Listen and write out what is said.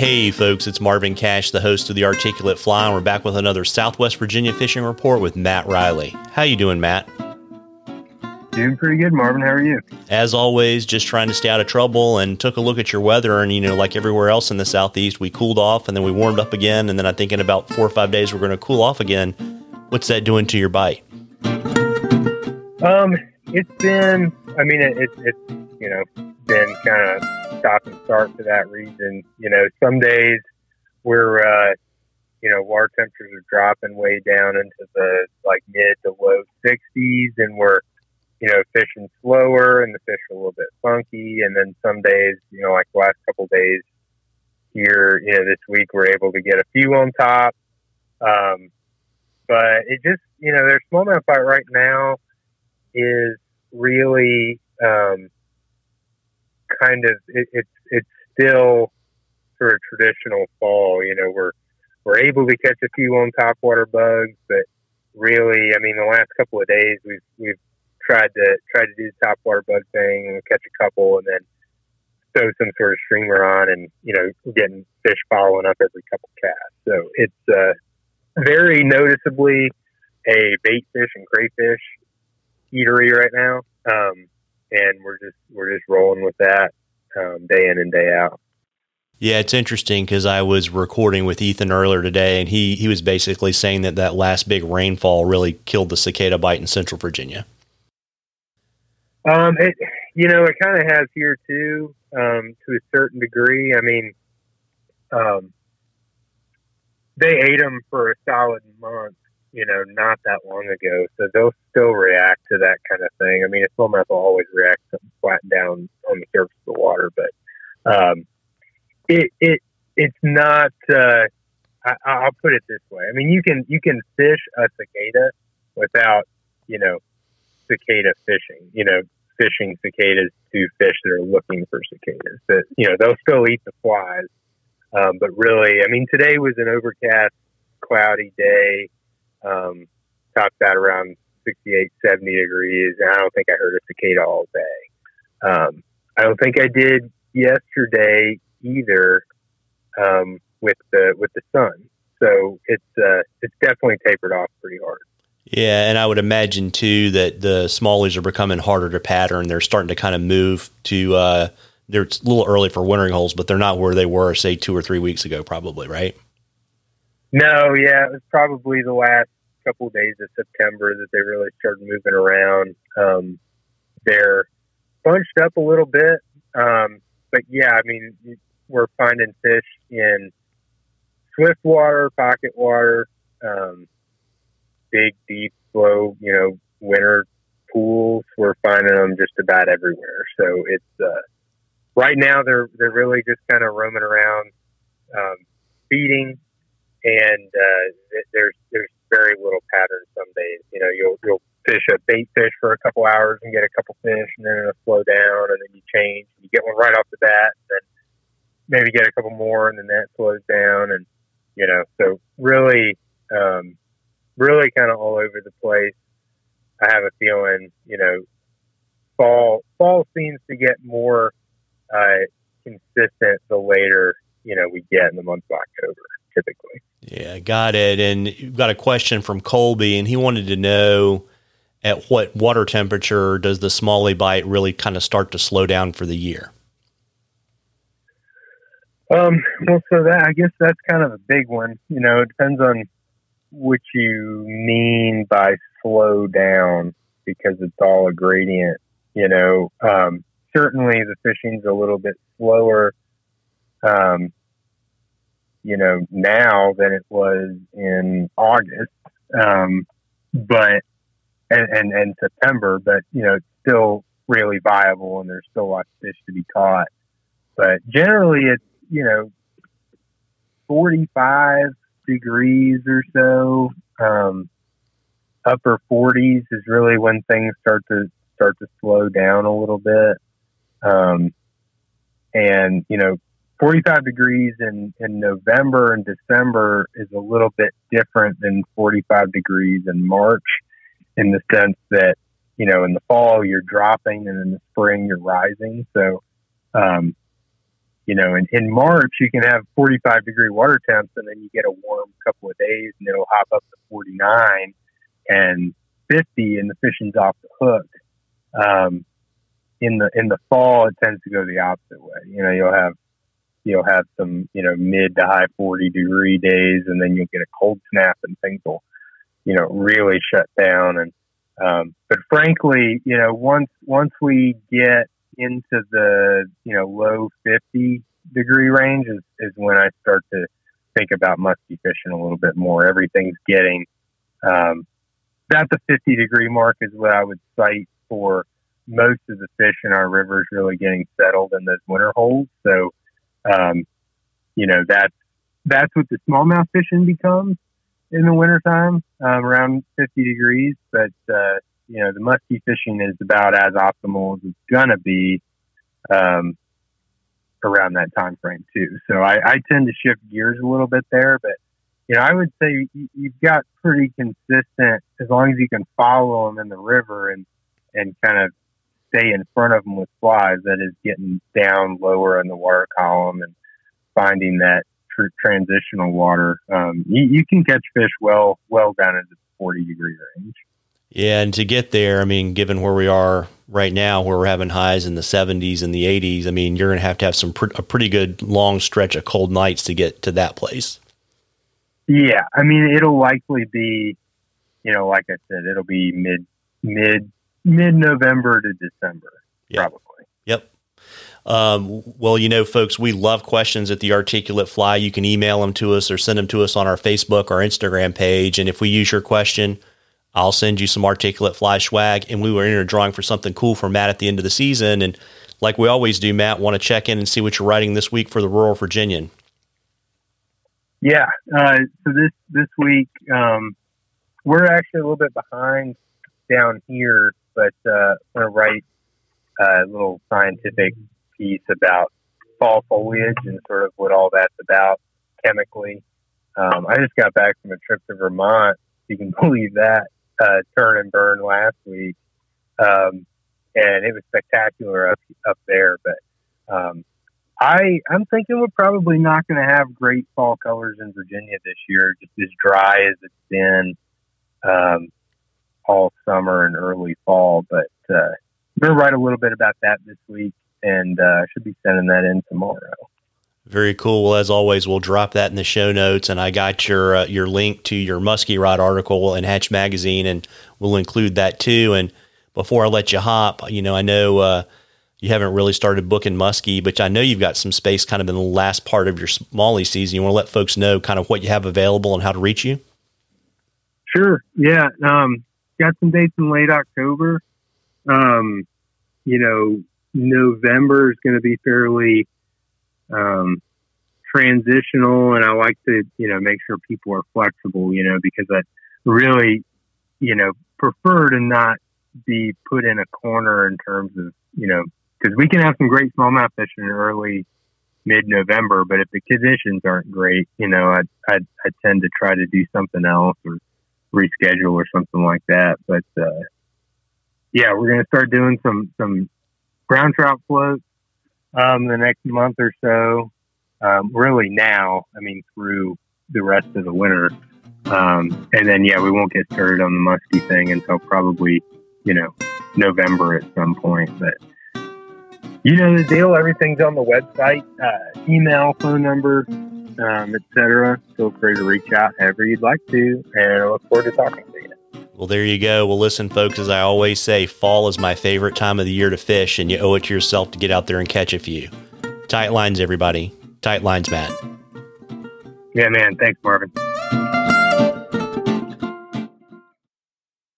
Hey folks, it's Marvin Cash, the host of the Articulate Fly, and we're back with another Southwest Virginia fishing report with Matt Reilly. How you doing, Matt? Doing pretty good, Marvin. How are you? As always, just trying to stay out of trouble and took a look at your weather. And, you know, like everywhere else in the Southeast, we cooled off and then we warmed up again. And then I think in about four or five days, we're going to cool off again. What's that doing to your bite? Um, it's been, I mean, it, it, it's, you know, been kind of stop and start for that reason. You know, some days we're, uh, you know, water temperatures are dropping way down into the like mid to low 60s and we're, you know, fishing slower and the fish are a little bit funky. And then some days, you know, like the last couple days here, you know, this week we're able to get a few on top. Um, but it just, you know, their smallmouth bite right now is really um, kind of it, it's it's still sort of traditional fall. You know, we're we're able to catch a few on top water bugs, but really, I mean, the last couple of days we've we've tried to try to do the top water bug thing and catch a couple, and then throw some sort of streamer on, and you know, getting fish following up every couple casts. So it's uh, very noticeably a bait fish and crayfish eatery right now, um, and we're just we're just rolling with that um, day in and day out. Yeah, it's interesting because I was recording with Ethan earlier today, and he he was basically saying that that last big rainfall really killed the cicada bite in Central Virginia. Um, it you know it kind of has here too, um, to a certain degree. I mean, um, they ate them for a solid month, you know, not that long ago, so they'll still react to that kind of thing. I mean, a smallmouth will always react to flat down on the surface of the water, but um, it it it's not. Uh, I, I'll put it this way. I mean, you can you can fish a cicada without you know cicada fishing. You know, fishing cicadas to fish that are looking for cicadas. That you know they'll still eat the flies, um, but really, I mean, today was an overcast, cloudy day. Um, topped out around 68, 70 degrees, and I don't think I heard a cicada all day. Um, I don't think I did yesterday either um, with the with the sun. So it's uh, it's definitely tapered off pretty hard. Yeah, and I would imagine too that the smallies are becoming harder to pattern. They're starting to kind of move to. Uh, they're a little early for wintering holes, but they're not where they were, say, two or three weeks ago, probably, right? No, yeah, it was probably the last couple of days of September that they really started moving around. Um, they're bunched up a little bit, um, but yeah, I mean, we're finding fish in swift water, pocket water, um, big, deep, slow, you know, winter pools. We're finding them just about everywhere. So it's uh, right now they're they're really just kind of roaming around, um, feeding, and uh, there's there's very little pattern some days. You know, you'll you'll fish a bait fish for a couple hours and get a couple fish, and then it'll slow down, and then you change, and you get one right off the bat, and then maybe get a couple more, and then that slows down, and you know, so really, um, really kind of all over the place. I have a feeling, you know, fall fall seems to get more uh, consistent the later you know we get in the month of October typically. Yeah, got it. And got a question from Colby, and he wanted to know at what water temperature does the smallie bite really kind of start to slow down for the year? Um, well, so that I guess that's kind of a big one. You know, it depends on what you mean by slow down because it's all a gradient. You know, um, certainly the fishing's a little bit slower. Um, you know, now than it was in August, um, but and, and and September, but you know, it's still really viable, and there's still lots of fish to be caught. But generally, it's you know, 45 degrees or so. Um, upper 40s is really when things start to start to slow down a little bit. Um, and you know, 45 degrees in, in November and December is a little bit different than 45 degrees in March in the sense that, you know, in the fall you're dropping and in the spring you're rising. So, um, you know, in, in March you can have 45 degree water temps and then you get a warm couple of days and it'll hop up to 49 and 50 and the fishing's off the hook. Um, in the in the fall, it tends to go the opposite way. You know, you'll have you'll have some you know mid to high 40 degree days, and then you'll get a cold snap, and things will you know really shut down. And um, but frankly, you know, once once we get into the you know low 50 degree range is, is when I start to think about musky fishing a little bit more. Everything's getting um, about the 50 degree mark is what I would cite for most of the fish in our rivers really getting settled in those winter holes. So, um, you know, that's, that's what the smallmouth fishing becomes in the wintertime, um, around 50 degrees. But, uh, you know, the musky fishing is about as optimal as it's going to be, um, around that time frame too. So I, I tend to shift gears a little bit there, but you know, I would say you've got pretty consistent as long as you can follow them in the river and and kind of stay in front of them with flies. That is getting down lower in the water column and finding that tr- transitional water. Um, you, you can catch fish well well down into the forty degree range. Yeah, and to get there, I mean, given where we are right now, where we're having highs in the 70s and the 80s, I mean, you're going to have to have some pr- a pretty good long stretch of cold nights to get to that place. Yeah, I mean, it'll likely be, you know, like I said, it'll be mid mid mid November to December, yep. probably. Yep. Um, well, you know, folks, we love questions at the Articulate Fly. You can email them to us or send them to us on our Facebook or Instagram page. And if we use your question, I'll send you some Articulate Fly swag. And we were in a drawing for something cool for Matt at the end of the season. And like we always do, Matt, want to check in and see what you're writing this week for the Rural Virginian. Yeah. Uh, so this this week, um, we're actually a little bit behind down here, but uh, to write a little scientific piece about fall foliage and sort of what all that's about chemically. Um, I just got back from a trip to Vermont. You can believe that uh, turn and burn last week, um, and it was spectacular up up there. But um, I I'm thinking we're probably not going to have great fall colors in Virginia this year, just as dry as it's been um, all summer and early fall. But uh, I'm going to write a little bit about that this week, and uh, I should be sending that in tomorrow. Very cool. Well, as always, we'll drop that in the show notes, and I got your uh, your link to your Muskie Rod article in Hatch Magazine, and we'll include that too. And before I let you hop, you know, I know uh, you haven't really started booking muskie, but I know you've got some space kind of in the last part of your smallie season. You want to let folks know kind of what you have available and how to reach you? Sure. Yeah. Um, got some dates in late October. Um, you know, November is going to be fairly um, transitional, and I like to, you know, make sure people are flexible, you know, because I really, you know, prefer to not be put in a corner in terms of, you know, because we can have some great smallmouth fishing in early mid November, but if the conditions aren't great, you know, I, I I tend to try to do something else or reschedule or something like that. But uh, yeah, we're gonna start doing some some brown trout floats um, the next month or so. Um, really now, I mean, through the rest of the winter. Um, and then, yeah, we won't get started on the musky thing until probably, you know, November at some point. But you know the deal. Everything's on the website, uh, email, phone number, um, etc. Feel free to reach out however you'd like to, and I look forward to talking to you. Well, there you go. Well, listen, folks, as I always say, fall is my favorite time of the year to fish, and you owe it to yourself to get out there and catch a few. Tight lines, everybody. Tight lines, Matt. Yeah, man. Thanks, Marvin.